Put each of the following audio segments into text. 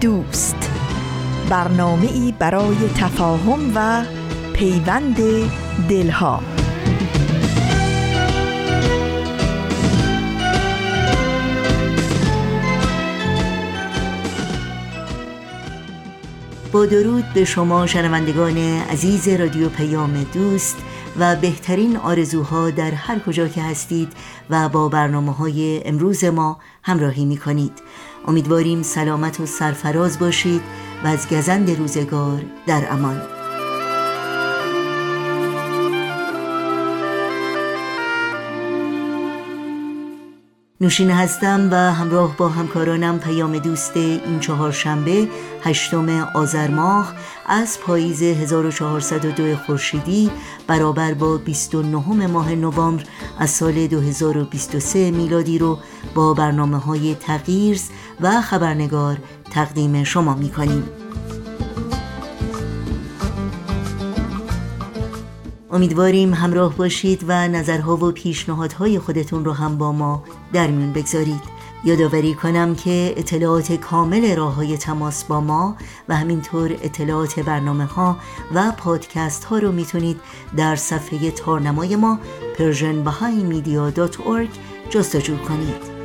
دوست. برنامه ای برای تفاهم و پیوند دلها. با درود به شما شنوندگان عزیز رادیو پیام دوست و بهترین آرزوها در هر کجا که هستید و با برنامه های امروز ما همراهی می کنید امیدواریم سلامت و سرفراز باشید و از گزند روزگار در امان. نوشین هستم و همراه با همکارانم پیام دوست این چهار شنبه هشتم آذر ماه از پاییز 1402 خورشیدی برابر با 29 ماه نوامبر از سال 2023 میلادی رو با برنامه های تغییرز و خبرنگار تقدیم شما می کنیم. امیدواریم همراه باشید و نظرها و پیشنهادهای خودتون رو هم با ما در میون بگذارید. یادآوری کنم که اطلاعات کامل راه های تماس با ما و همینطور اطلاعات برنامه ها و پادکست ها رو می‌تونید در صفحه تارنمای ما persianbahaimedia.org جستجو کنید.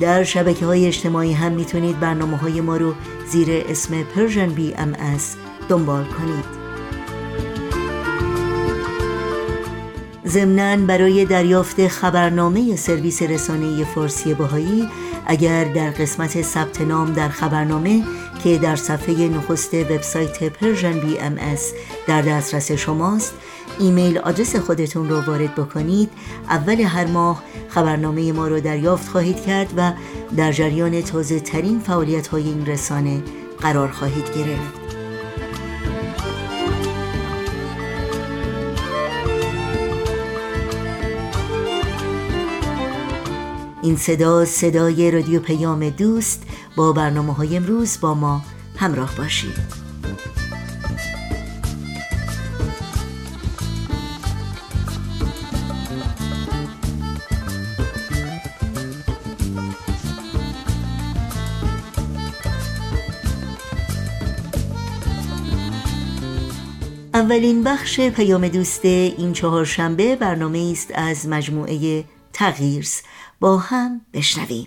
در شبکه های اجتماعی هم می‌تونید برنامه های ما رو زیر اسم Persian BMS دنبال کنید. ضمناً برای دریافت خبرنامه سرویس رسانه فارسی باهایی اگر در قسمت ثبت نام در خبرنامه که در صفحه نخست وبسایت Persian BMS در دسترس شماست email address خودتون رو وارد بکنید. اول هر ماه خبرنامه ما رو دریافت خواهید کرد و در جریان تازه ترین فعالیت های این رسانه قرار خواهید گرفت. این صدا صدای رادیو پیام دوست با برنامه های امروز با ما همراه باشید. اولین بخش پیام دوست این چهارشنبه برنامه است از مجموعه تغییرز با هم بشنویم.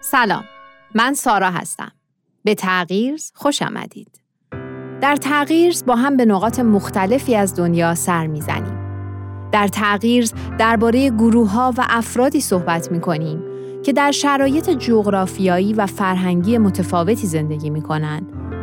سلام من سارا هستم. به تغییرز خوش آمدید. در تغییرز با هم به نقاط مختلفی از دنیا سر می‌زنیم. در تغییرز درباره گروه ها و افرادی صحبت می کنیم که در شرایط جغرافیایی و فرهنگی متفاوتی زندگی می کنند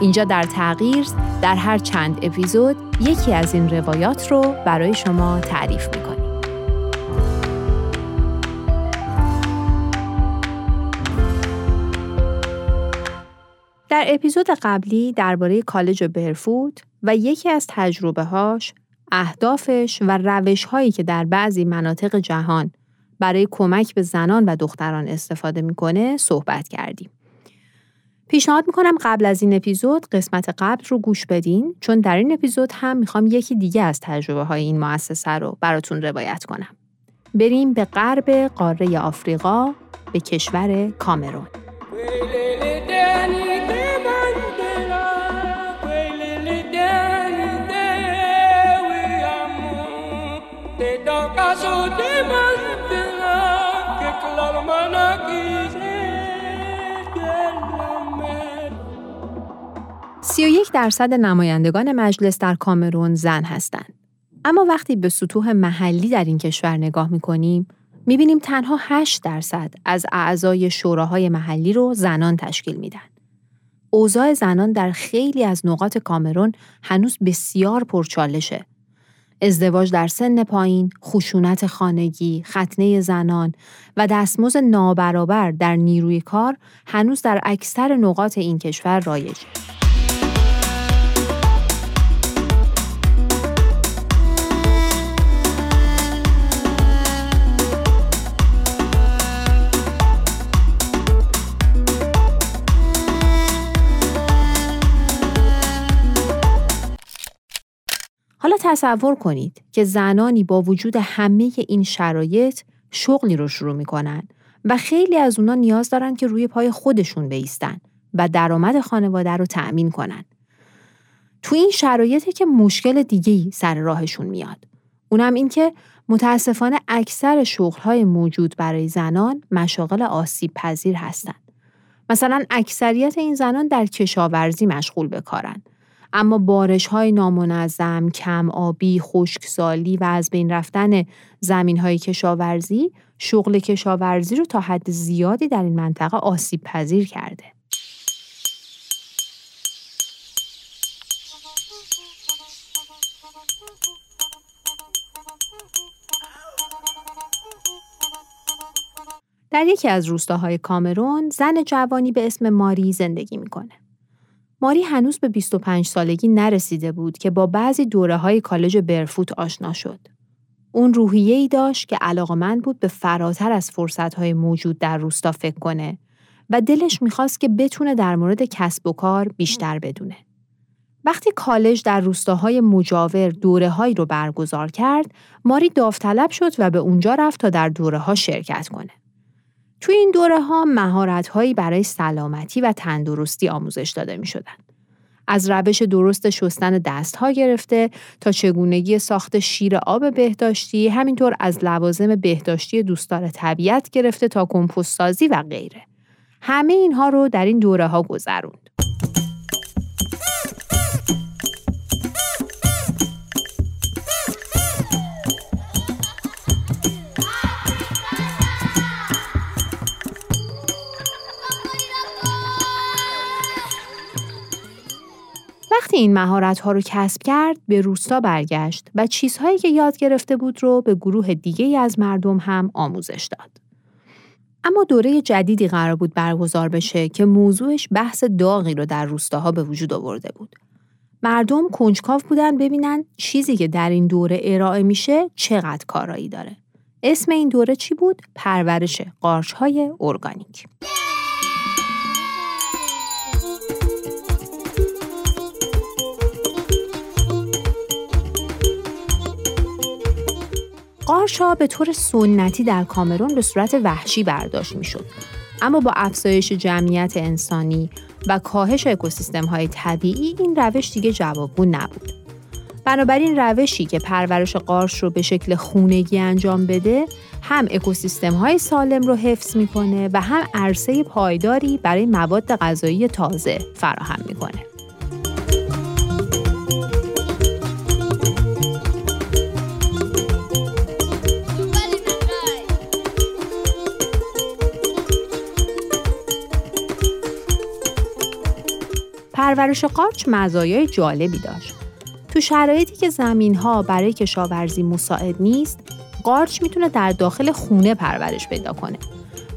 اینجا در تغییر در هر چند اپیزود یکی از این روایات رو برای شما تعریف می‌کنیم. در اپیزود قبلی درباره کالج برفود و یکی از تجربه هاش، اهدافش و روش هایی که در بعضی مناطق جهان برای کمک به زنان و دختران استفاده می‌کنه صحبت کردیم. پیشنهاد می‌کنم قبل از این اپیزود قسمت قبل رو گوش بدین چون در این اپیزود هم می‌خوام یکی دیگه از تجربه های این مؤسسه رو براتون روایت کنم. بریم به غرب قاره آفریقا به کشور کامرون. 31 درصد نمایندگان مجلس در کامرون زن هستند. اما وقتی به سطوح محلی در این کشور نگاه می کنیم، می بینیم تنها 8 درصد از اعضای شوراهای محلی رو زنان تشکیل میدن. اوضاع زنان در خیلی از نقاط کامرون هنوز بسیار پرچالشه. ازدواج در سن پایین، خشونت خانگی، ختنه زنان و دستمزد نابرابر در نیروی کار هنوز در اکثر نقاط این کشور رایجه. تصور کنید که زنانی با وجود همه این شرایط شغلی رو شروع می‌کنن و خیلی از اونا نیاز دارن که روی پای خودشون بیستن و درآمد خانواده رو تأمین کنن. تو این شرایطی که مشکل دیگه سر راهشون میاد. اونم این که متاسفانه اکثر شغلهای موجود برای زنان مشاغل آسیب پذیر هستند. مثلا اکثریت این زنان در کشاورزی مشغول به کارن اما بارش های نامنظم، کم آبی، خشکسالی و از بین رفتن زمین های کشاورزی شغل کشاورزی رو تا حد زیادی در این منطقه آسیب پذیر کرده. در یکی از روستاهای کامرون زن جوانی به اسم ماری زندگی می‌کنه. ماری هنوز به 25 سالگی نرسیده بود که با بعضی دوره های کالج برفوت آشنا شد. اون روحیه ای داشت که علاقمند بود به فراتر از فرصت های موجود در روستا فکر کنه و دلش می‌خواست که بتونه در مورد کسب و کار بیشتر بدونه. وقتی کالج در روستاهای مجاور دوره هایی رو برگزار کرد، ماری داوطلب شد و به اونجا رفت تا در دوره ها شرکت کنه. توی این دوره ها مهارت هایی برای سلامتی و تندرستی آموزش داده می شدن. از روش درست شستن دست ها گرفته تا چگونگی ساخت شیر آب بهداشتی همینطور از لوازم بهداشتی دوستدار طبیعت گرفته تا کمپوست سازی و غیره. همه اینها رو در این دوره ها گذروند. این مهارت ها رو کسب کرد به روستا برگشت و چیزهایی که یاد گرفته بود رو به گروه دیگه از مردم هم آموزش داد. اما دوره جدیدی قرار بود برگزار بشه که موضوعش بحث داغی رو در روستاها به وجود آورده بود. مردم کنجکاو بودن ببینن چیزی که در این دوره ارائه میشه چقدر کارایی داره. اسم این دوره چی بود؟ پرورش قارچ های ارگانیک. قارچها به طور سنتی در کامرون به صورت وحشی برداشت می‌شد. اما با افزایش جمعیت انسانی و کاهش اکوسیستم های طبیعی این روش دیگه جوابگو نبود. بنابراین روشی که پرورش قارچ رو به شکل خونگی انجام بده هم اکوسیستم های سالم رو حفظ می‌کنه و هم عرصه پایداری برای مواد غذایی تازه فراهم می‌کنه. پرورش قارچ مزایای جالبی داشت. تو شرایطی که زمین ها برای کشاورزی مساعد نیست، قارچ می‌تونه در داخل خونه پرورش پیدا کنه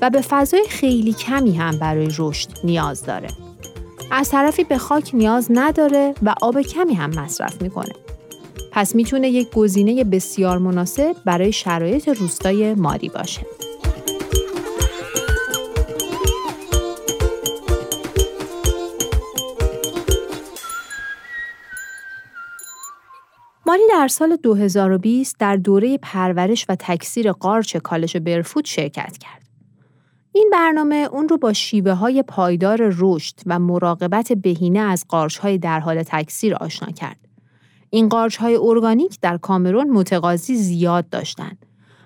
و به فضای خیلی کمی هم برای رشد نیاز داره. از طرفی به خاک نیاز نداره و آب کمی هم مصرف می‌کنه. پس می‌تونه یک گزینه بسیار مناسب برای شرایط روستای ماری باشه. در سال 2020 در دوره پرورش و تکثیر قارچ کالج برفود شرکت کرد. این برنامه اون رو با شیوه های پایدار رشد و مراقبت بهینه از قارچ های در حال تکثیر آشنا کرد. این قارچ های ارگانیک در کامرون متقاضی زیاد داشتند.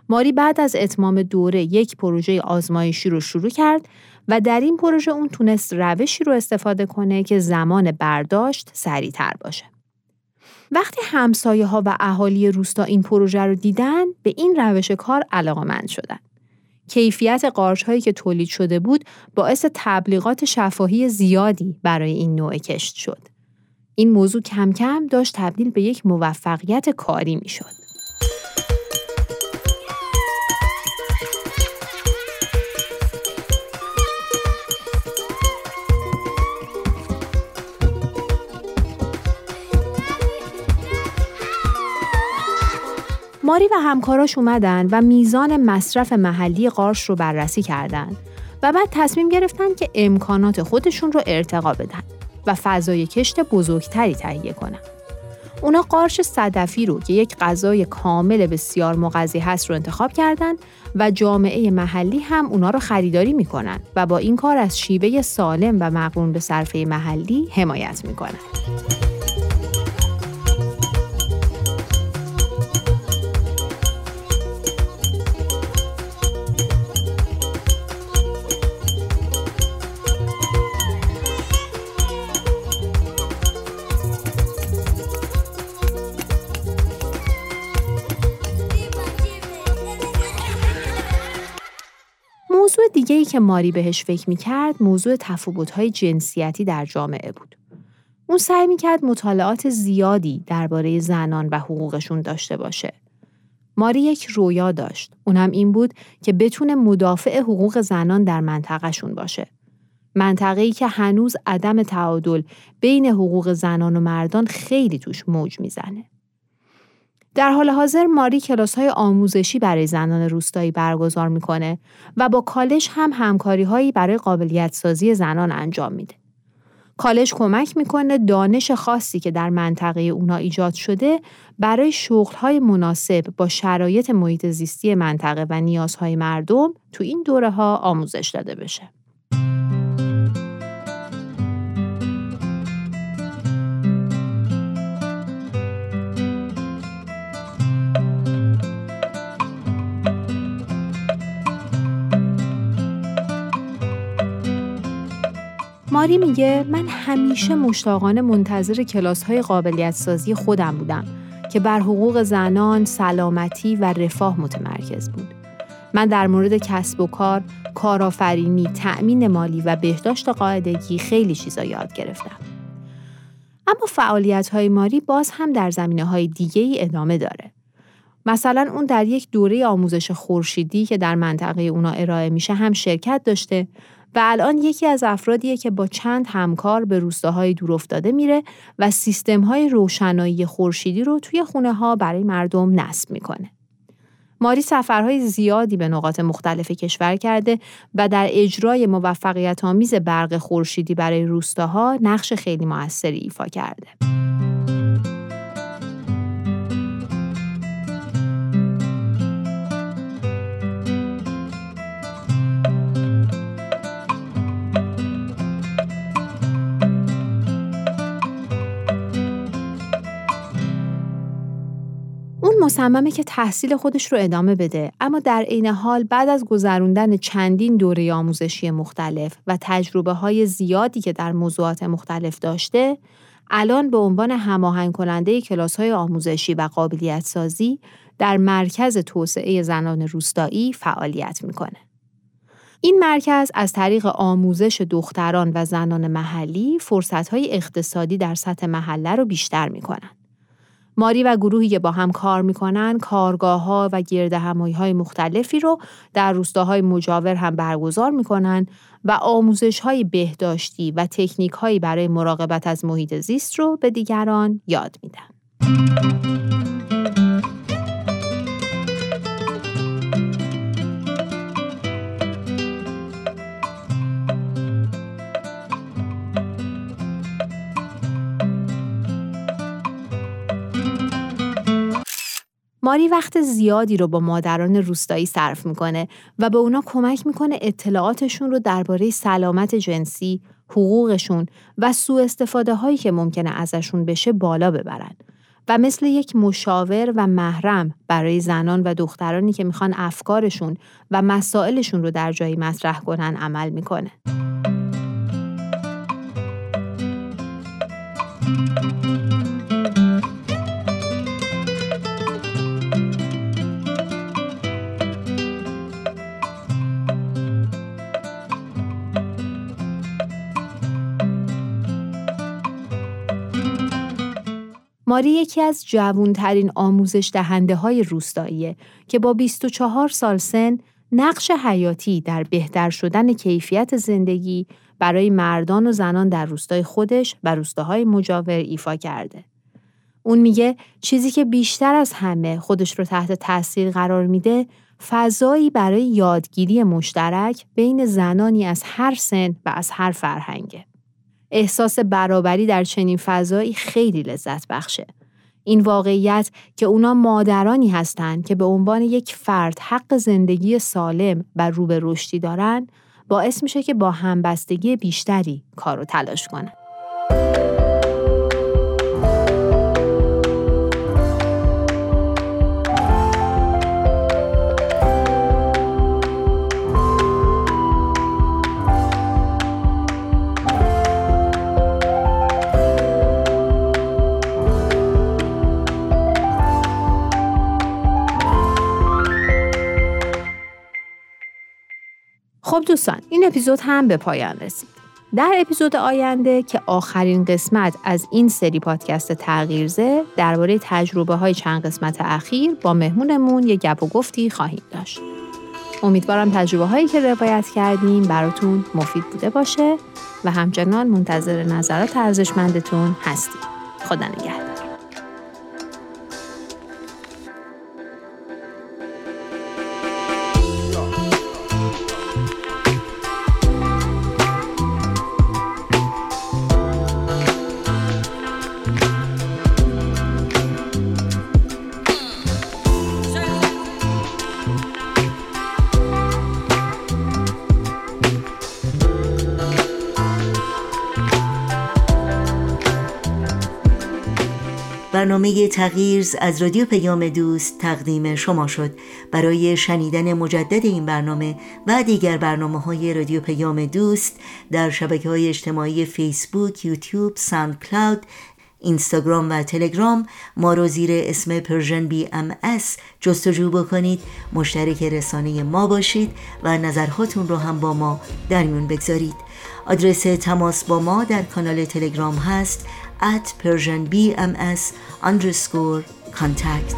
ماری بعد از اتمام دوره یک پروژه آزمایشی رو شروع کرد و در این پروژه اون تونست روشی رو استفاده کنه که زمان برداشت سریعتر باشه. وقتی همسایه ها و اهالی روستا این پروژه رو دیدن به این روش کار علاقمند شدن. کیفیت قارچ هایی که تولید شده بود باعث تبلیغات شفاهی زیادی برای این نوع کشت شد. این موضوع کم کم داشت تبدیل به یک موفقیت کاری می شد. ماری و همکاراش اومدن و میزان مصرف محلی قارش رو بررسی کردند و بعد تصمیم گرفتن که امکانات خودشون رو ارتقا بدن و فضای کشت بزرگتری تهیه کنن. اونا قارش صدفی رو که یک غذای کامل بسیار مغذی هست رو انتخاب کردند و جامعه محلی هم اونا رو خریداری می‌کنن و با این کار از شیوه سالم و مقرون به صرفه محلی حمایت می‌کنن. که ماری بهش فکر می کرد موضوع های جنسیتی در جامعه بود. اون سعی می کرد مطالعات زیادی درباره زنان و حقوقشون داشته باشه. ماری یک رویا داشت. اونم این بود که بتونه مدافع حقوق زنان در منطقهشون باشه. منطقه‌ای که هنوز عدم تعادل بین حقوق زنان و مردان خیلی توش موج می‌زنه. در حال حاضر ماری کلاس های آموزشی برای زنان روستایی برگزار می‌کنه و با کالج هم همکاری هایی برای قابلیت سازی زنان انجام میده. کالج کمک می‌کنه دانش خاصی که در منطقه اونا ایجاد شده برای شغل های مناسب با شرایط محیط زیستی منطقه و نیازهای مردم تو این دوره ها آموزش داده بشه. ماری میگه من همیشه مشتاقانه منتظر کلاس های قابلیت سازی خودم بودم که بر حقوق زنان، سلامتی و رفاه متمرکز بود. من در مورد کسب و کار، کارآفرینی، تأمین مالی و بهداشت قاعدگی خیلی چیزا یاد گرفتم. اما فعالیت های ماری باز هم در زمینه های دیگه ای ادامه داره. مثلا اون در یک دوره آموزش خورشیدی که در منطقه اونا ارائه میشه هم شرکت داشته و الان یکی از افرادیه که با چند همکار به روستاهای دورافتاده میره و سیستم‌های روشنایی خورشیدی رو توی خونه ها برای مردم نصب می‌کنه. ماری سفرهای زیادی به نقاط مختلف کشور کرده و در اجرای موفقیت آمیز برق خورشیدی برای روستاها نقش خیلی موثری ایفا کرده. مصممه که تحصیل خودش رو ادامه بده اما در عین حال بعد از گذروندن چندین دوره آموزشی مختلف و تجربه های زیادی که در موضوعات مختلف داشته الان به عنوان هماهنگ کننده کلاس های آموزشی و قابلیت سازی در مرکز توسعه زنان روستایی فعالیت می‌کنه. این مرکز از طریق آموزش دختران و زنان محلی فرصتهای اقتصادی در سطح محله رو بیشتر می‌کنن. ماری و گروهی که با هم کار می‌کنن کارگاه ها و گرد های مختلفی رو در روستاهای مجاور هم برگزار می‌کنن و آموزش های بهداشتی و تکنیک هایی برای مراقبت از محیط زیست رو به دیگران یاد میدن. ماری وقت زیادی رو با مادران روستایی صرف می‌کنه و به اونا کمک می‌کنه اطلاعاتشون رو درباره سلامت جنسی، حقوقشون و سوء استفاده هایی که ممکنه ازشون بشه بالا ببرن و مثل یک مشاور و محرم برای زنان و دخترانی که می‌خوان افکارشون و مسائلشون رو در جایی مطرح کنن عمل می‌کنه. ماری یکی از جوونترین آموزش دهنده های روستاییه که با 24 سال سن نقش حیاتی در بهتر شدن کیفیت زندگی برای مردان و زنان در روستای خودش و روستاهای مجاور ایفا کرده. اون میگه چیزی که بیشتر از همه خودش رو تحت تاثیر قرار میده فضایی برای یادگیری مشترک بین زنانی از هر سن و از هر فرهنگه. احساس برابری در چنین فضایی خیلی لذت بخشه. این واقعیت که اونا مادرانی هستند که به عنوان یک فرد حق زندگی سالم و رو به رشدی دارن باعث میشه که با همبستگی بیشتری کار و تلاش کنن. خب دوستان این اپیزود هم به پایان رسید. در اپیزود آینده که آخرین قسمت از این سری پادکست تغییرزه درباره تجربه های چند قسمت اخیر با مهمونمون یه گپ و گفتی خواهیم داشت. امیدوارم تجربه هایی که روایت کردیم براتون مفید بوده باشه و همچنان منتظر نظرات ارزشمندتون هستیم. خدا نگهدار. برنامه تغییرز از رادیو پیام دوست تقدیم شما شد. برای شنیدن مجدد این برنامه و دیگر برنامه های رادیو پیام دوست در شبکه های اجتماعی فیسبوک، یوتیوب، SoundCloud، اینستاگرام و تلگرام ما رو زیر اسم Persian BMS جستجو بکنید. مشترک رسانه ما باشید و نظرهاتون رو هم با ما در میون بگذارید. آدرس تماس با ما در کانال تلگرام هست at persianbms underscore contact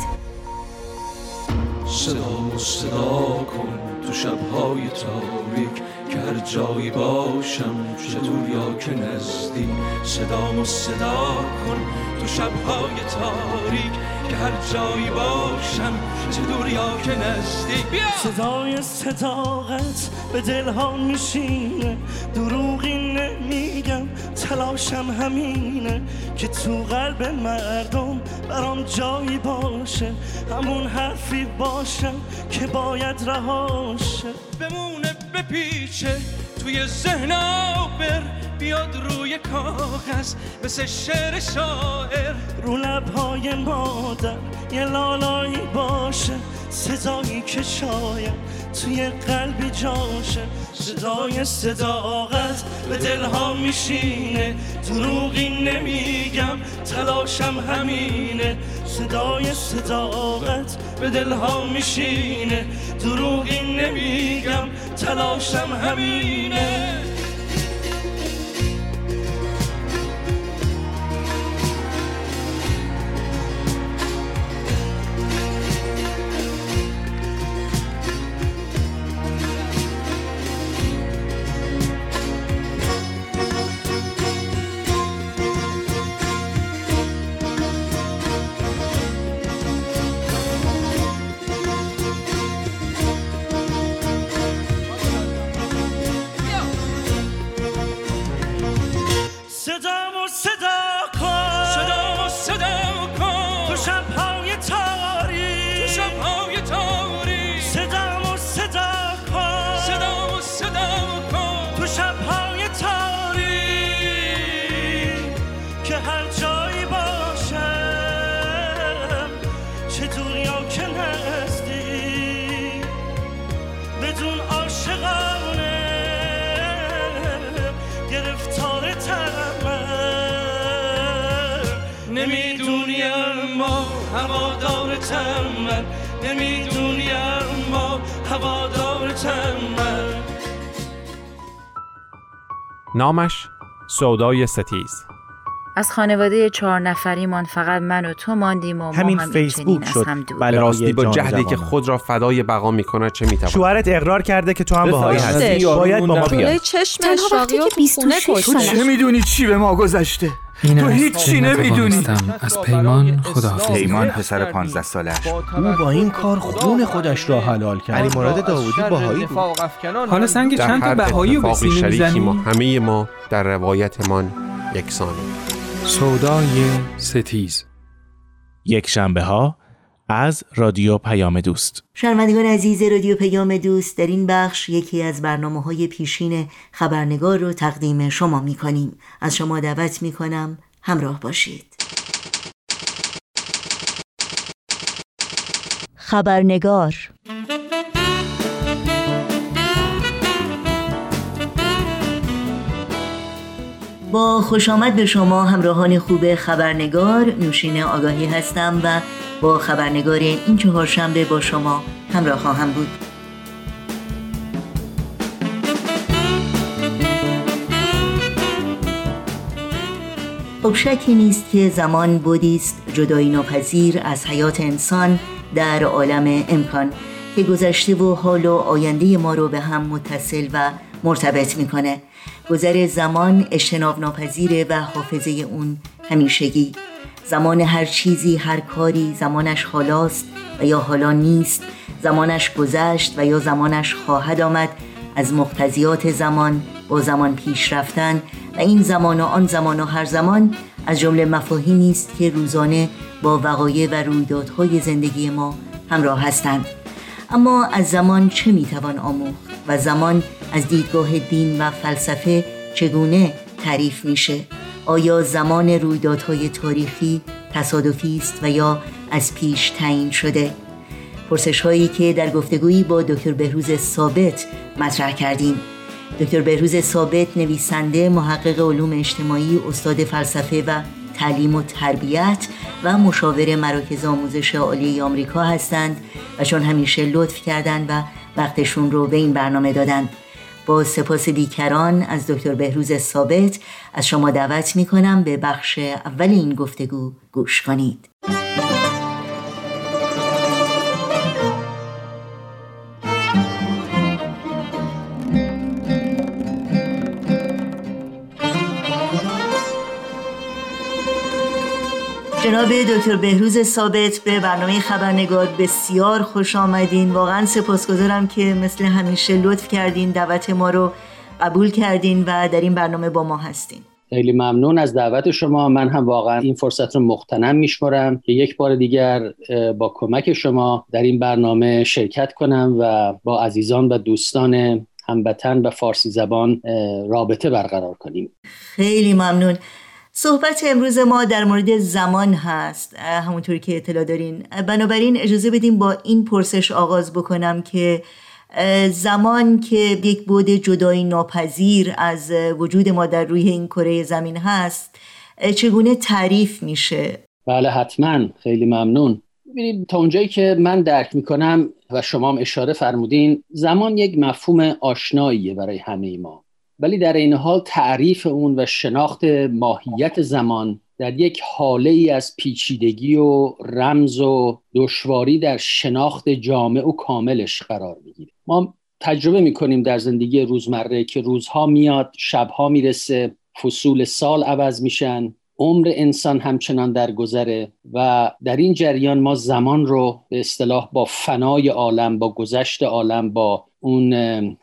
صدا صدا کن تو شبهای تاریک که هر جایی باشم چه دور یا که نزدیک صدا صدا کن تو شبهای تاریک که هر جایی باشم چه دور یا که نزدیک صدای صداقت به دلها میشینه دروغی نمیگم تلاشم همینه که تو قلب مردم برام جایی باشه همون حرفی باشم که باید رهاشه. بمونه بپیچه توی ذهن بر بیاد روی کاغذ مثل شعر شاعر. رو لبهای مادر یه لالایی باشه صدایی که شاید توی قلبی جاشه. صدای صداقت به دلها میشینه دروغی نمیگم تلاشم همینه. صدای صداقت به دلها میشینه دروغی نمیگم تلاشم همینه. هوادار من نمی‌دونی ما هوادار من نامش سودای ستیز. از خانواده چهار نفریمان فقط من و تو ماندیم و همین ما هم فیسبوک از شد. هم به راستی با جهدی که. خود را فدای بقا می‌کند چه می‌تواند؟ شوهرت اقرار کرده که تو هم بفرمایید. هستی. یارو باید با ما. بیای. چشم تنها وقتی که 26 تو سالش می‌دونی چی به ما گذشته؟ تو هیچی نمی‌دونی. از پیمان خداحافظی. پیمان. پسر 15 سالش او با این کار خون خودش را حلال کرد. علی مراد داوودی باهایی بود. حالا سنگ چند تا هر بهایی و به اتفاقی سینه شریکی ما می‌زنی؟ همه ما در روایتمان یکسانیم. سودای ستیز. یک شنبه ها از رادیو پیام دوست شنوندگان عزیز رادیو پیام دوست در این بخش یکی از برنامه های پیشین خبرنگار رو تقدیم شما می کنیم. از شما دعوت می کنم همراه باشید خبرنگار با خوش آمد به شما همراهان خوب خبرنگار نوشین آگاهی هستم و با خبرنگار این چهارشنبه با شما همراه خواهم بود. خب شکی نیست که زمان بودیست جدایی ناپذیر از حیات انسان در عالم امکان که گذشته و حال و آینده ما رو به هم متصل و مرتبط می‌کنه. گذر زمان اجتناب ناپذیره و حافظه اون همیشگی. زمان هر چیزی هر کاری زمانش حالاست و یا حالا نیست. زمانش گذشت و یا زمانش خواهد آمد. از مقتضیات زمان با زمان پیش رفتن و این زمان و آن زمان و هر زمان از جمله مفاهیمی است که روزانه با وقایع و رویدادهای زندگی ما همراه هستند. اما از زمان چه می‌توان آموخت و زمان از دیدگاه دین و فلسفه چگونه تعریف میشه؟ آیا زمان رویدادهای تاریخی تصادفی است و یا از پیش تعیین شده؟ پرسش هایی که در گفتگویی با دکتر بهروز ثابت مطرح کردیم. دکتر بهروز ثابت نویسنده محقق علوم اجتماعی استاد فلسفه و تعلیم و تربیت و مشاور مراکز آموزش عالی آمریکا هستند و چون همیشه لطف کردند و وقتشون رو به این برنامه دادند. با سپاس بیکران از دکتر بهروز ثابت از شما دعوت می کنم به بخش اول این گفتگو گوش کنید. جناب دکتر بهروز ثابت به برنامه خبرنگار بسیار خوش آمدین. واقعا سپاسگزارم که مثل همیشه لطف کردین دعوت ما رو قبول کردین و در این برنامه با ما هستین. خیلی ممنون از دعوت شما. من هم واقعا این فرصت رو مختنم میشمرم که یک بار دیگر با کمک شما در این برنامه شرکت کنم و با عزیزان و دوستان هموطن و فارسی زبان رابطه برقرار کنیم. خیلی ممنون. صحبت امروز ما در مورد زمان هست. همونطوری که اطلاع دارین. بنابراین اجازه بدیم با این پرسش آغاز بکنم که زمان که یک بود جدایی ناپذیر از وجود ما در روی این کره زمین هست چگونه تعریف میشه؟ بله حتما. خیلی ممنون. ببینید تا اونجایی که من درک می‌کنم و شما هم اشاره فرمودین زمان یک مفهوم آشناییه برای همه ما. ولی در این حال تعریف اون و شناخت ماهیت زمان در یک حاله ای از پیچیدگی و رمز و دشواری در شناخت جامع و کاملش قرار می‌گیره. ما تجربه می‌کنیم در زندگی روزمره که روزها میاد شبها می‌رسه فصول سال عوض میشن عمر انسان همچنان در گذره و در این جریان ما زمان رو به اصطلاح با فنای عالم با گذشت عالم با اون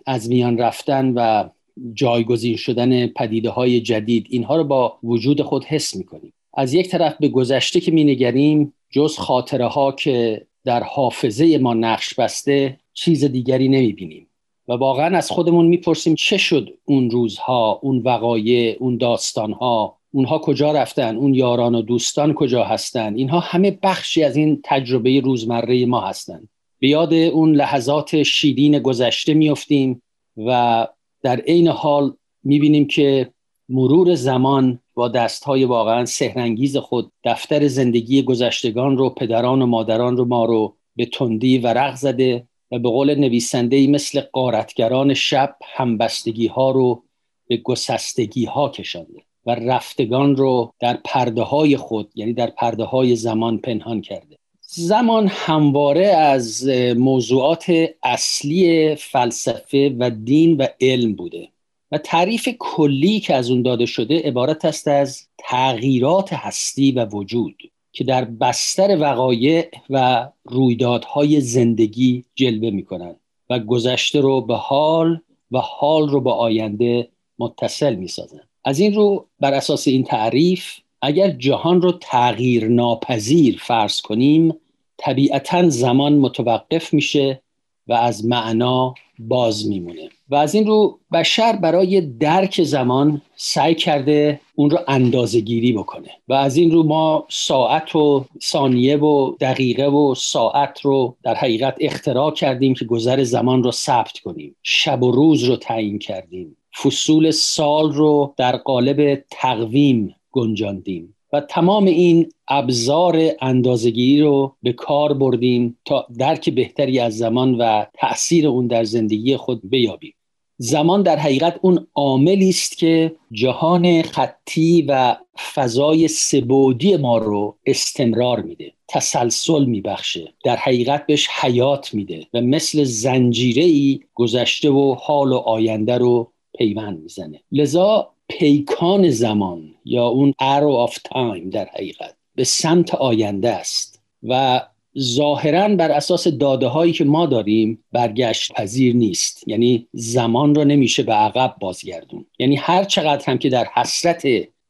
از میان رفتن و جایگزین شدن پدیده های جدید اینها رو با وجود خود حس می‌کنیم. از یک طرف به گذشته که مینگریم جز خاطره ها که در حافظه ما نقش بسته چیز دیگری نمی‌بینیم. و واقعا از خودمون می‌پرسیم چه شد اون روزها اون وقایع اون داستانها اونها کجا رفتن اون یاران و دوستان کجا هستن؟ اینها همه بخشی از این تجربه روزمره ما هستند به یاد اون لحظات شیرین گذشته میفتیم و در عین حال می‌بینیم که مرور زمان با دستهای واقعا سهرنگیز خود دفتر زندگی گذشتگان رو پدران و مادران رو ما رو به تندی ورق زده و به قول نویسنده مثل قارتگران شب همبستگی ها رو به گسستگی ها کشانده و رفتگان رو در پرده های خود یعنی در پرده های زمان پنهان کرده. زمان همواره از موضوعات اصلی فلسفه و دین و علم بوده و تعریف کلی که از اون داده شده عبارت است از تغییرات هستی و وجود که در بستر وقایع و رویدادهای زندگی جلوه می کنند و گذشته رو به حال و حال رو به آینده متصل می سازند. از این رو بر اساس این تعریف اگر جهان رو تغییر ناپذیر فرض کنیم طبیعتا زمان متوقف میشه و از معنا باز میمونه. و از این رو بشر برای درک زمان سعی کرده اون رو اندازه گیری بکنه. و از این رو ما ساعت و ثانیه و دقیقه و ساعت رو در حقیقت اختراع کردیم که گذر زمان رو ثبت کنیم. شب و روز رو تعیین کردیم. فصول سال رو در قالب تقویم گنجاندیم. و تمام این ابزار اندازگیری رو به کار بردیم تا درک بهتری از زمان و تاثیر اون در زندگی خود بیابیم. زمان در حقیقت اون عاملی است که جهان خطی و فضای سبودی ما رو استمرار میده تسلسل میبخشه در حقیقت بهش حیات میده و مثل زنجیره ای گذشته و حال و آینده رو پیوند می‌زنه. لذا پیکان زمان یا اون arrow of time در حقیقت به سمت آینده است و ظاهرا بر اساس داده هایی که ما داریم برگشت پذیر نیست. یعنی زمان رو نمیشه به عقب بازگردون یعنی هر چقدر هم که در حسرت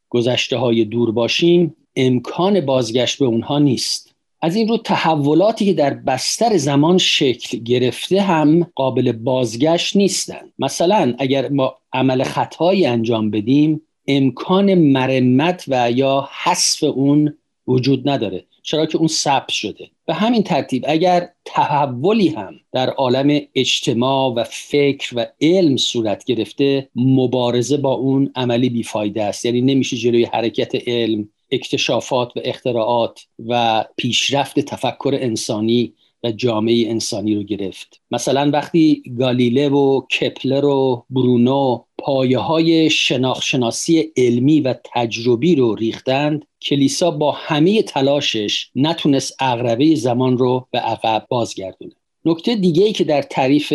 گذشته های دور باشیم امکان بازگشت به اونها نیست. از این رو تحولاتی که در بستر زمان شکل گرفته هم قابل بازگشت نیستند مثلا اگر ما عمل خطایی انجام بدیم امکان مرمت و یا حذف اون وجود نداره. چرا که اون ثبت شده. به همین ترتیب اگر تحولی هم در عالم اجتماع و فکر و علم صورت گرفته مبارزه با اون عملی بیفایده است. یعنی نمیشه جلوی حرکت علم اکتشافات و اختراعات و پیشرفت تفکر انسانی و جامعه انسانی رو گرفت. مثلا وقتی گالیله و کپلر و برونو پایه های شناخشناسی علمی و تجربی رو ریختند کلیسا با همه تلاشش نتونست اغربه زمان رو به عقب بازگردونه. نکته دیگه ای که در تعریف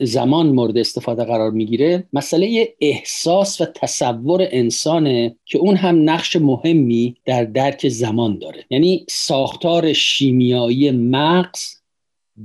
زمان مورد استفاده قرار می‌گیره مسئله احساس و تصور انسانه که اون هم نقش مهمی در درک زمان داره. یعنی ساختار شیمیایی مغز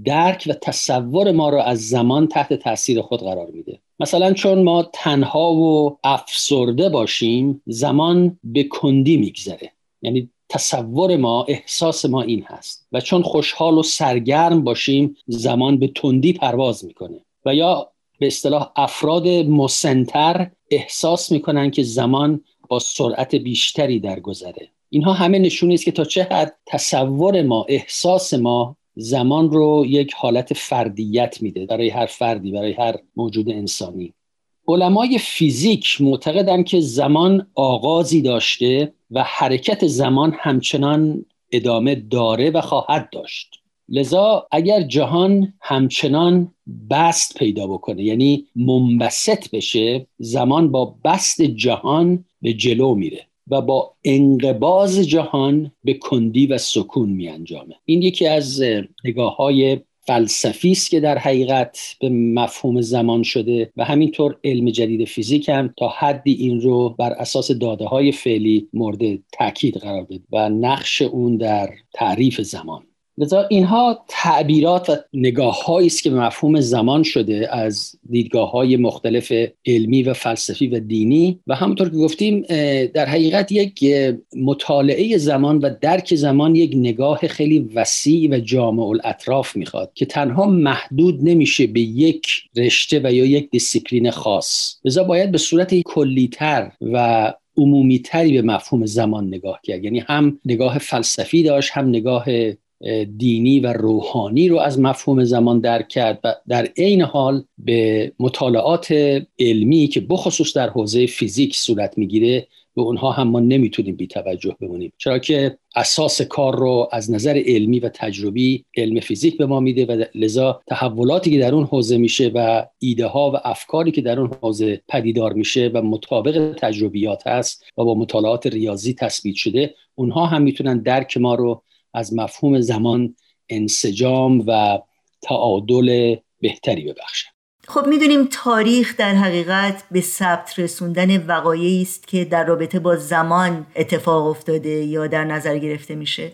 درک و تصور ما رو از زمان تحت تاثیر خود قرار میده. مثلا چون ما تنها و افسرده باشیم زمان به کندی میگذره. یعنی تصور ما احساس ما این هست. و چون خوشحال و سرگرم باشیم زمان به تندی پرواز می‌کنه. و یا به اصطلاح افراد مسنتر احساس می‌کنن که زمان با سرعت بیشتری درگذره اینها همه نشونه است که تا چه حد تصور ما احساس ما زمان رو یک حالت فردیت میده. برای هر فردی برای هر موجود انسانی. علمای فیزیک معتقدند که زمان آغازی داشته و حرکت زمان همچنان ادامه داره و خواهد داشت. لذا اگر جهان همچنان بست پیدا بکنه یعنی منبسط بشه زمان با بست جهان به جلو میره و با انقباز جهان به کندی و سکون می انجامه این یکی از نگاه های فلسفی است که در حقیقت به مفهوم زمان شده و همینطور علم جدید فیزیک هم تا حدی این رو بر اساس داده های فعلی مورد تاکید قرار بده و نقش اون در تعریف زمان. لذا اینها تعبیرات و نگاه است که مفهوم زمان شده از دیدگاه های مختلف علمی و فلسفی و دینی. و همونطور که گفتیم در حقیقت یک مطالعه زمان و درک زمان یک نگاه خیلی وسیع و جامع الاطراف می‌خواد که تنها محدود نمیشه به یک رشته و یا یک دیسیپلین خاص. لذا باید به صورت کلیتر و عمومیتری به مفهوم زمان نگاه کرد. یعنی هم نگاه فلسفی داشت هم نگاه دینی و روحانی رو از مفهوم زمان درک کرد و در عین حال به مطالعات علمی که بخصوص در حوزه فیزیک صورت می‌گیره به اونها هم ما نمی‌تونیم بی توجه بمونیم. چرا که اساس کار رو از نظر علمی و تجربی علم فیزیک به ما میده و لذا تحولاتی که در اون حوزه میشه و ایده ها و افکاری که در اون حوزه پدیدار میشه و مطابق تجربیات هست و با مطالعات ریاضی تثبیت شده اونها هم می‌تونن درک ما رو از مفهوم زمان انسجام و تعادل بهتری ببخشن خب می‌دونیم تاریخ در حقیقت به ثبت رسوندن وقایعی است که در رابطه با زمان اتفاق افتاده یا در نظر گرفته میشه.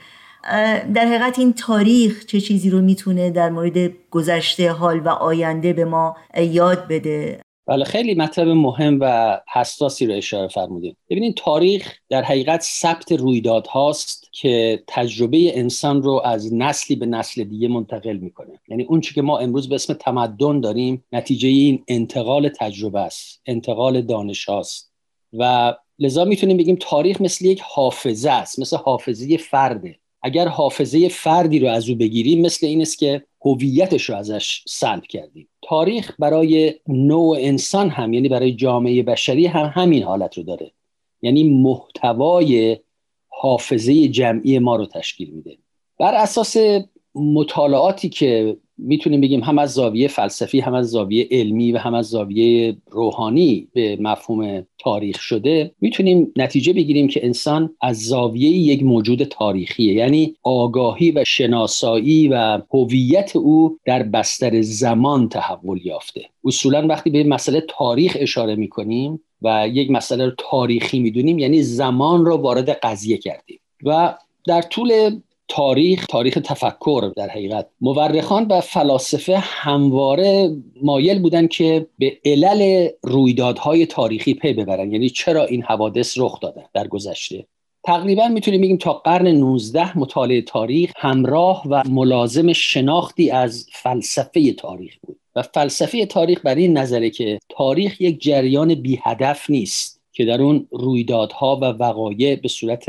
در حقیقت این تاریخ چه چیزی رو می‌تونه در مورد گذشته حال و آینده به ما یاد بده؟ بله خیلی مطلب مهم و حساسی رو اشاره فرمودید ببینید تاریخ در حقیقت ثبت رویداد هاست که تجربه انسان رو از نسلی به نسل دیگه منتقل می‌کنه. یعنی اون که ما امروز به اسم تمدن داریم نتیجه این انتقال تجربه است انتقال دانش هاست و لذا می‌تونیم بگیم تاریخ مثل یک حافظه است مثل حافظه فرده اگر حافظه فردی رو از او بگیریم مثل این است که هویتش رو ازش سلب کردیم. تاریخ برای نوع انسان هم یعنی برای جامعه بشری هم همین حالت رو داره. یعنی محتوای حافظه جمعی ما رو تشکیل میده. بر اساس مطالعاتی که می‌تونیم بگیم هم از زاویه فلسفی هم از زاویه علمی و هم از زاویه روحانی به مفهوم تاریخ شده می‌تونیم نتیجه بگیریم که انسان از زاویه یک موجود تاریخیه. یعنی آگاهی و شناسایی و هویت او در بستر زمان تحول یافته. اصولا وقتی به مسئله تاریخ اشاره می‌کنیم و یک مسئله رو تاریخی می‌دونیم یعنی زمان رو وارد قضیه کردیم. و در طول تاریخ تاریخ تفکر در حقیقت مورخان و فلاسفه همواره مایل بودن که به علل رویدادهای تاریخی پی ببرن. یعنی چرا این حوادث رخ دادن در گذشته؟ تقریبا می‌تونیم بگیم تا قرن 19 مطالعه تاریخ همراه و ملازم شناختی از فلسفه تاریخ بود. و فلسفه تاریخ بر این نظره که تاریخ یک جریان بی هدف نیست که در اون رویدادها و وقایع به صورت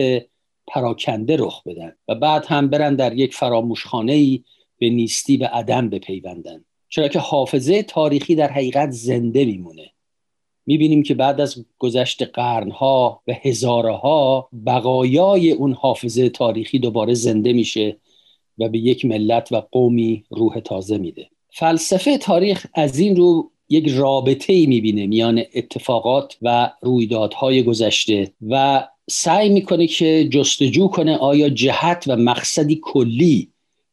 پراکنده رخ بدن و بعد هم برن در یک فراموشخانه ای به نیستی و عدم بپیوندن. چرا که حافظه تاریخی در حقیقت زنده میمونه. می‌بینیم که بعد از گذشت قرنها و هزارها بقایای اون حافظه تاریخی دوباره زنده میشه و به یک ملت و قومی روح تازه میده. فلسفه تاریخ از این رو یک رابطه ای می‌بینه میان اتفاقات و رویدادهای گذشته و سعی می‌کنه که جستجو کنه آیا جهت و مقصدی کلی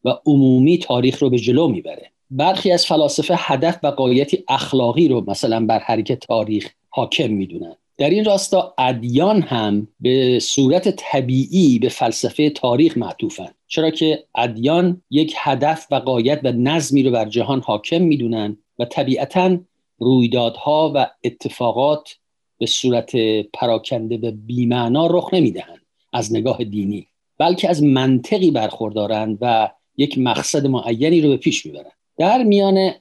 و عمومی تاریخ رو به جلو می‌بره. برخی از فلاسفه هدف و قایتی اخلاقی رو مثلا بر حرکت تاریخ حاکم می‌دونن. در این راستا ادیان هم به صورت طبیعی به فلسفه تاریخ معطوفن چرا که ادیان یک هدف و قایت و نظمی رو بر جهان حاکم می‌دونن و طبیعتا رویدادها و اتفاقات به صورت پراکنده به بیمعنا رخ نمی‌دهند از نگاه دینی بلکه از منطقی برخوردارند و یک مقصد معینی رو به پیش می‌برند. در میان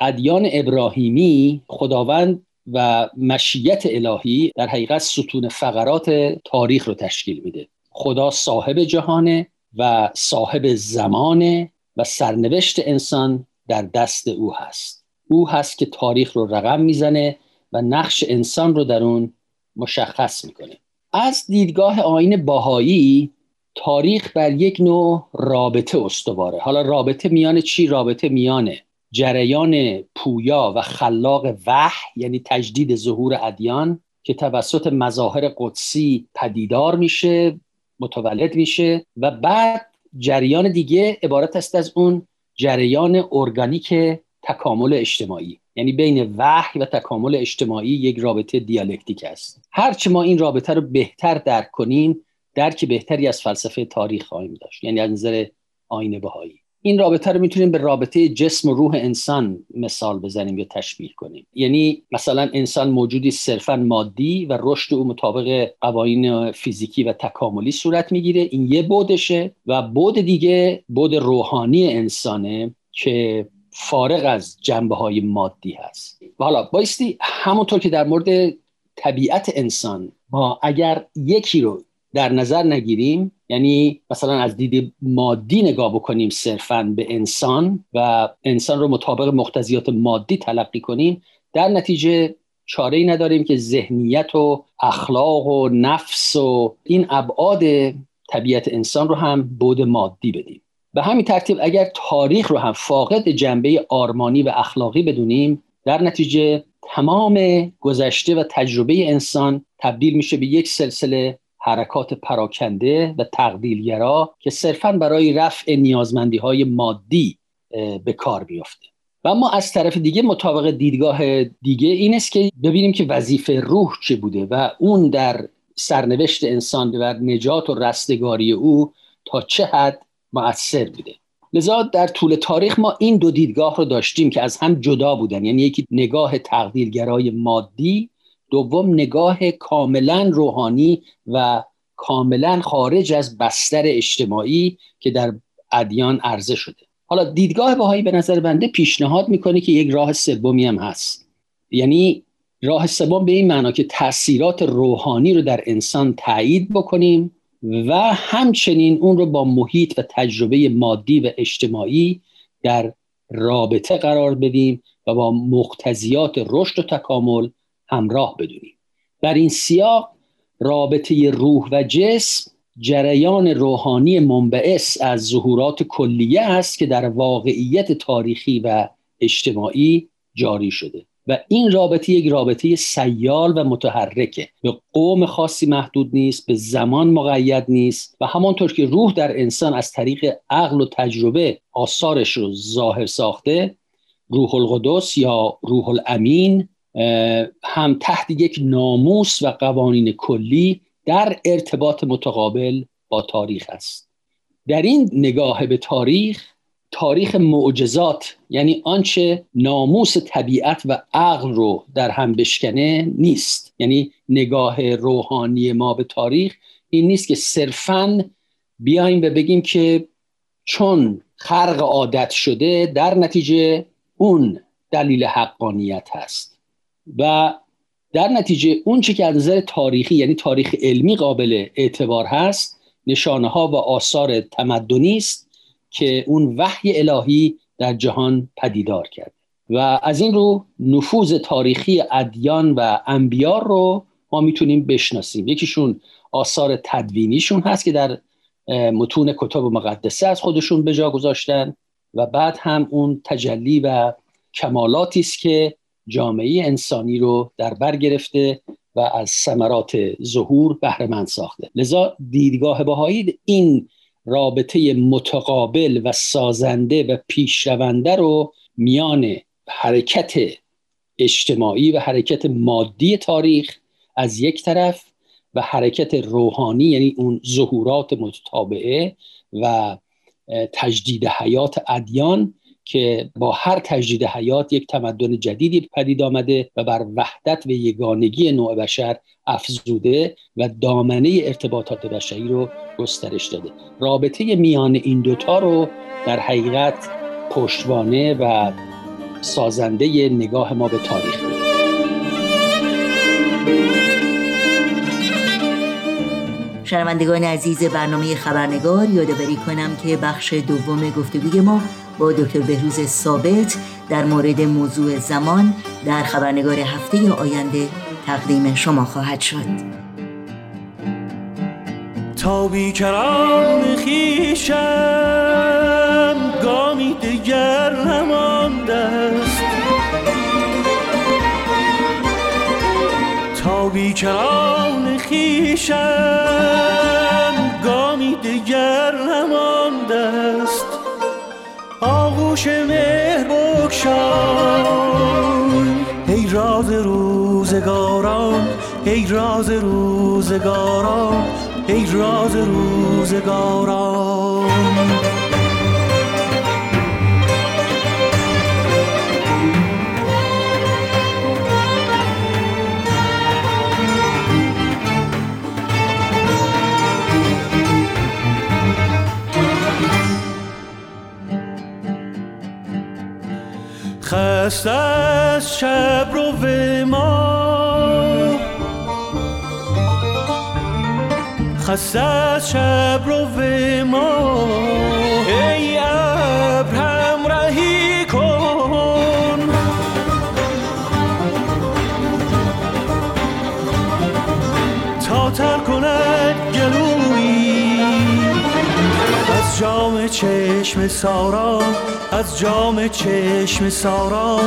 ادیان ابراهیمی خداوند و مشیت الهی در حقیقت ستون فقرات تاریخ رو تشکیل میده. خدا صاحب جهانه و صاحب زمانه و سرنوشت انسان در دست او هست. او هست که تاریخ رو رقم می‌زنه و نقش انسان رو در اون مشخص می‌کنه. از دیدگاه آین باهایی تاریخ بر یک نوع رابطه استواره. حالا رابطه میان چی؟ رابطه میانه جریان پویا و خلاق وحی یعنی تجدید ظهور ادیان که توسط مظاهر قدسی پدیدار میشه متولد میشه و بعد جریان دیگه عبارت است از اون جریان ارگانیک تکامل اجتماعی. یعنی بین وحی و تکامل اجتماعی یک رابطه دیالکتیک است. هرچه ما این رابطه رو بهتر درک کنیم درک بهتری از فلسفه تاریخ خواهیم داشت. یعنی از نظر آین بهایی. این رابطه رو می‌تونیم به رابطه جسم و روح انسان مثال بزنیم یا تشبیه کنیم. یعنی مثلا انسان موجودی صرفا مادی و رشد او مطابق قوانین فیزیکی و تکاملی صورت می‌گیره. این یه بودشه و بود دیگه بود روحانی انسانه که فارغ از جنبه های مادی هست. و حالا بایستی همونطور که در مورد طبیعت انسان ما اگر یکی رو در نظر نگیریم یعنی مثلا از دید مادی نگاه بکنیم صرفا به انسان و انسان رو مطابق مقتضیات مادی تلقی کنیم در نتیجه چاره ای نداریم که ذهنیت و اخلاق و نفس و این ابعاد طبیعت انسان رو هم بود مادی بدیم. به همین ترتیب اگر تاریخ رو هم فاقد جنبه آرمانی و اخلاقی بدونیم در نتیجه تمام گذشته و تجربه انسان تبدیل میشه به یک سلسله حرکات پراکنده و تقدیلگرا که صرفا برای رفع نیازمندی های مادی به کار بیفته. و اما از طرف دیگه مطابق دیدگاه دیگه این است که ببینیم که وظیفه روح چه بوده و اون در سرنوشت انسان و نجات و رستگاری او تا چه حد مؤثر بوده. لذا در طول تاریخ ما این دو دیدگاه رو داشتیم که از هم جدا بودن. یعنی یکی نگاه تقدیرگرای مادی دوم نگاه کاملا روحانی و کاملا خارج از بستر اجتماعی که در ادیان عرضه شده. حالا دیدگاه بهایی به نظر بنده پیشنهاد می‌کنه که یک راه سومی هم هست. یعنی راه سوم به این معنا که تاثیرات روحانی رو در انسان تایید بکنیم و همچنین اون رو با محیط و تجربه مادی و اجتماعی در رابطه قرار بدیم و با مقتضیات رشد و تکامل همراه بدونیم. در این سیاق رابطه روح و جسم جریان روحانی منبعث از ظهورات کلیه است که در واقعیت تاریخی و اجتماعی جاری شده و این رابطه یک رابطه سیال و متحرکه. به قوم خاصی محدود نیست به زمان مقید نیست و همانطور که روح در انسان از طریق عقل و تجربه آثارش رو ظاهر ساخته روح القدس یا روح الامین هم تحت یک ناموس و قوانین کلی در ارتباط متقابل با تاریخ است. در این نگاه به تاریخ تاریخ معجزات یعنی آنچه ناموس طبیعت و عقل رو در هم بشکنه نیست. یعنی نگاه روحانی ما به تاریخ این نیست که صرفا بیایم و بگیم که چون خرق عادت شده در نتیجه اون دلیل حقانیت هست. و در نتیجه اون چی که از نظر تاریخی یعنی تاریخ علمی قابل اعتبار هست نشانه ها و آثار تمدنی است که اون وحی الهی در جهان پدیدار کرد. و از این رو نفوذ تاریخی ادیان و انبیار رو ما می‌تونیم بشناسیم. یکیشون آثار تدوینیشون هست که در متون کتاب مقدسه از خودشون به جا گذاشتن و بعد هم اون تجلی و کمالاتی است که جامعه انسانی رو در بر گرفته و از ثمرات ظهور بهره ساخته. لذا دیدگاه بهایی این رابطه متقابل و سازنده و پیشرونده رو میان حرکت اجتماعی و حرکت مادی تاریخ از یک طرف و حرکت روحانی یعنی اون ظهورات متتابعه و تجدید حیات ادیان که با هر تجدید حیات یک تمدن جدیدی پدید آمده و بر وحدت و یگانگی نوع بشر افزوده و دامنه ارتباطات بشری رو گسترش داده. رابطه میان این دوتا رو در حقیقت پشتوانه و سازنده نگاه ما به تاریخ. میده شنوندگان عزیز برنامه خبرنگار یادآوری کنم که بخش دوم گفتگوی ما با دکتر بهروز ثابت در مورد موضوع زمان در خبرنگار هفته آینده تقدیم شما خواهد شد. تا بیکران خیشم گامی دیگر نمانده است. تا بیکران خیشم مهر بکشای. ای راز روزگاران ای راز روزگاران ای راز روزگاران. خسته از شب رو ما. خسته از شب رو ما. ای ابرم جام چشم سارا از جام چشم سارا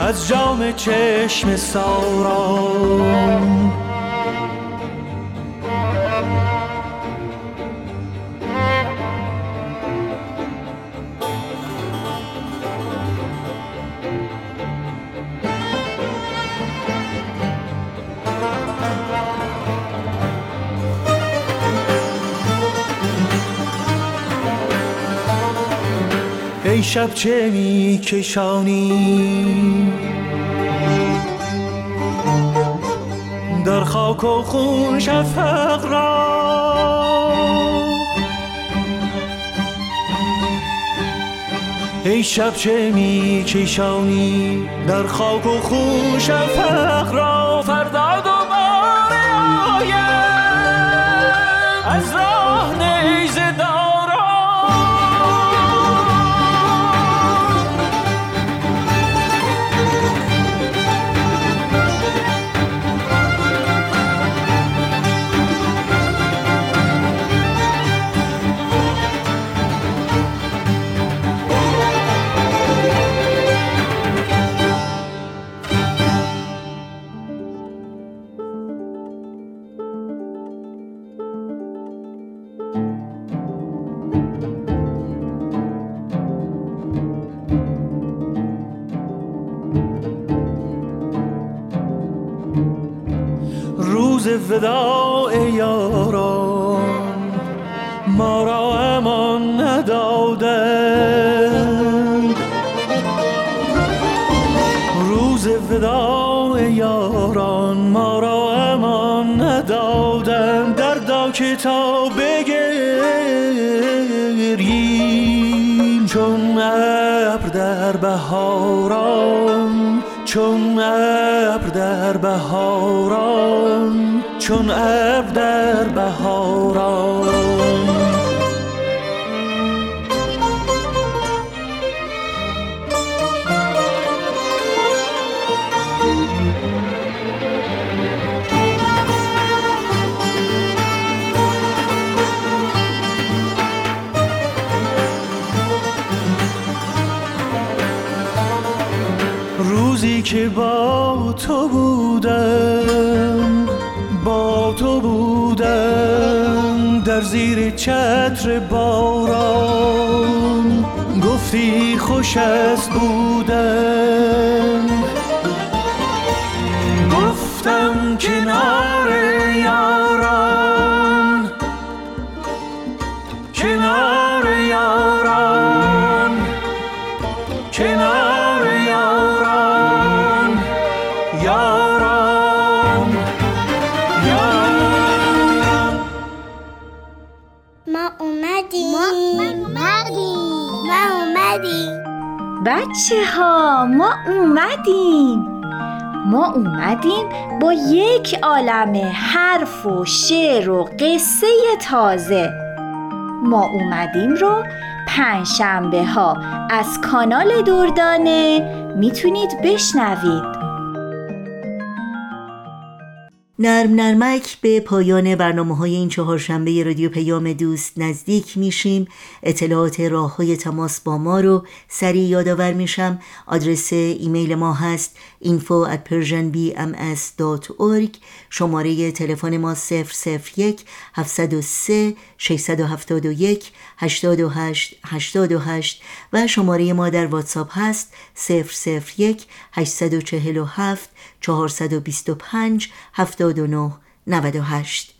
از جام چشم سارا. ای شب چه می کشانی در خاک و خون شفق را. ای شب چه می کشانی در خاک و خون شفق را. وداع یاران ما را امان ندادند روز وداع یاران ما را امان ندادند دردا که تا بگریم چون ابر در بهاران چون ابر در بهاران. چون ابر در بهاران در زیر چتر باران گفتی خوش است بودم گفتم کنار یاران بچه ها ما اومدیم. ما اومدیم با یک عالم حرف و شعر و قصه تازه. ما اومدیم رو پنجشنبه ها از کانال دردانه. می‌تونید بشنوید. نرم نرمک به پایان برنامه های این چهارشنبه رادیو پیام دوست نزدیک میشیم. اطلاعات راه های تماس با ما رو سریع یادآور میشم. آدرس ایمیل ما هست info at persianbms.org شماره تلفن ما 001 703 671 828 828 و شماره ما در واتساپ هست 001 847 425 79 98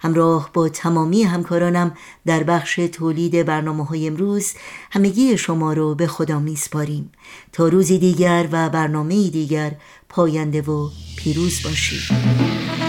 همراه با تمامی همکارانم در بخش تولید برنامه های امروز همگی شما رو به خدا میسپاریم. تا روزی دیگر و برنامه دیگر پاینده و پیروز باشید.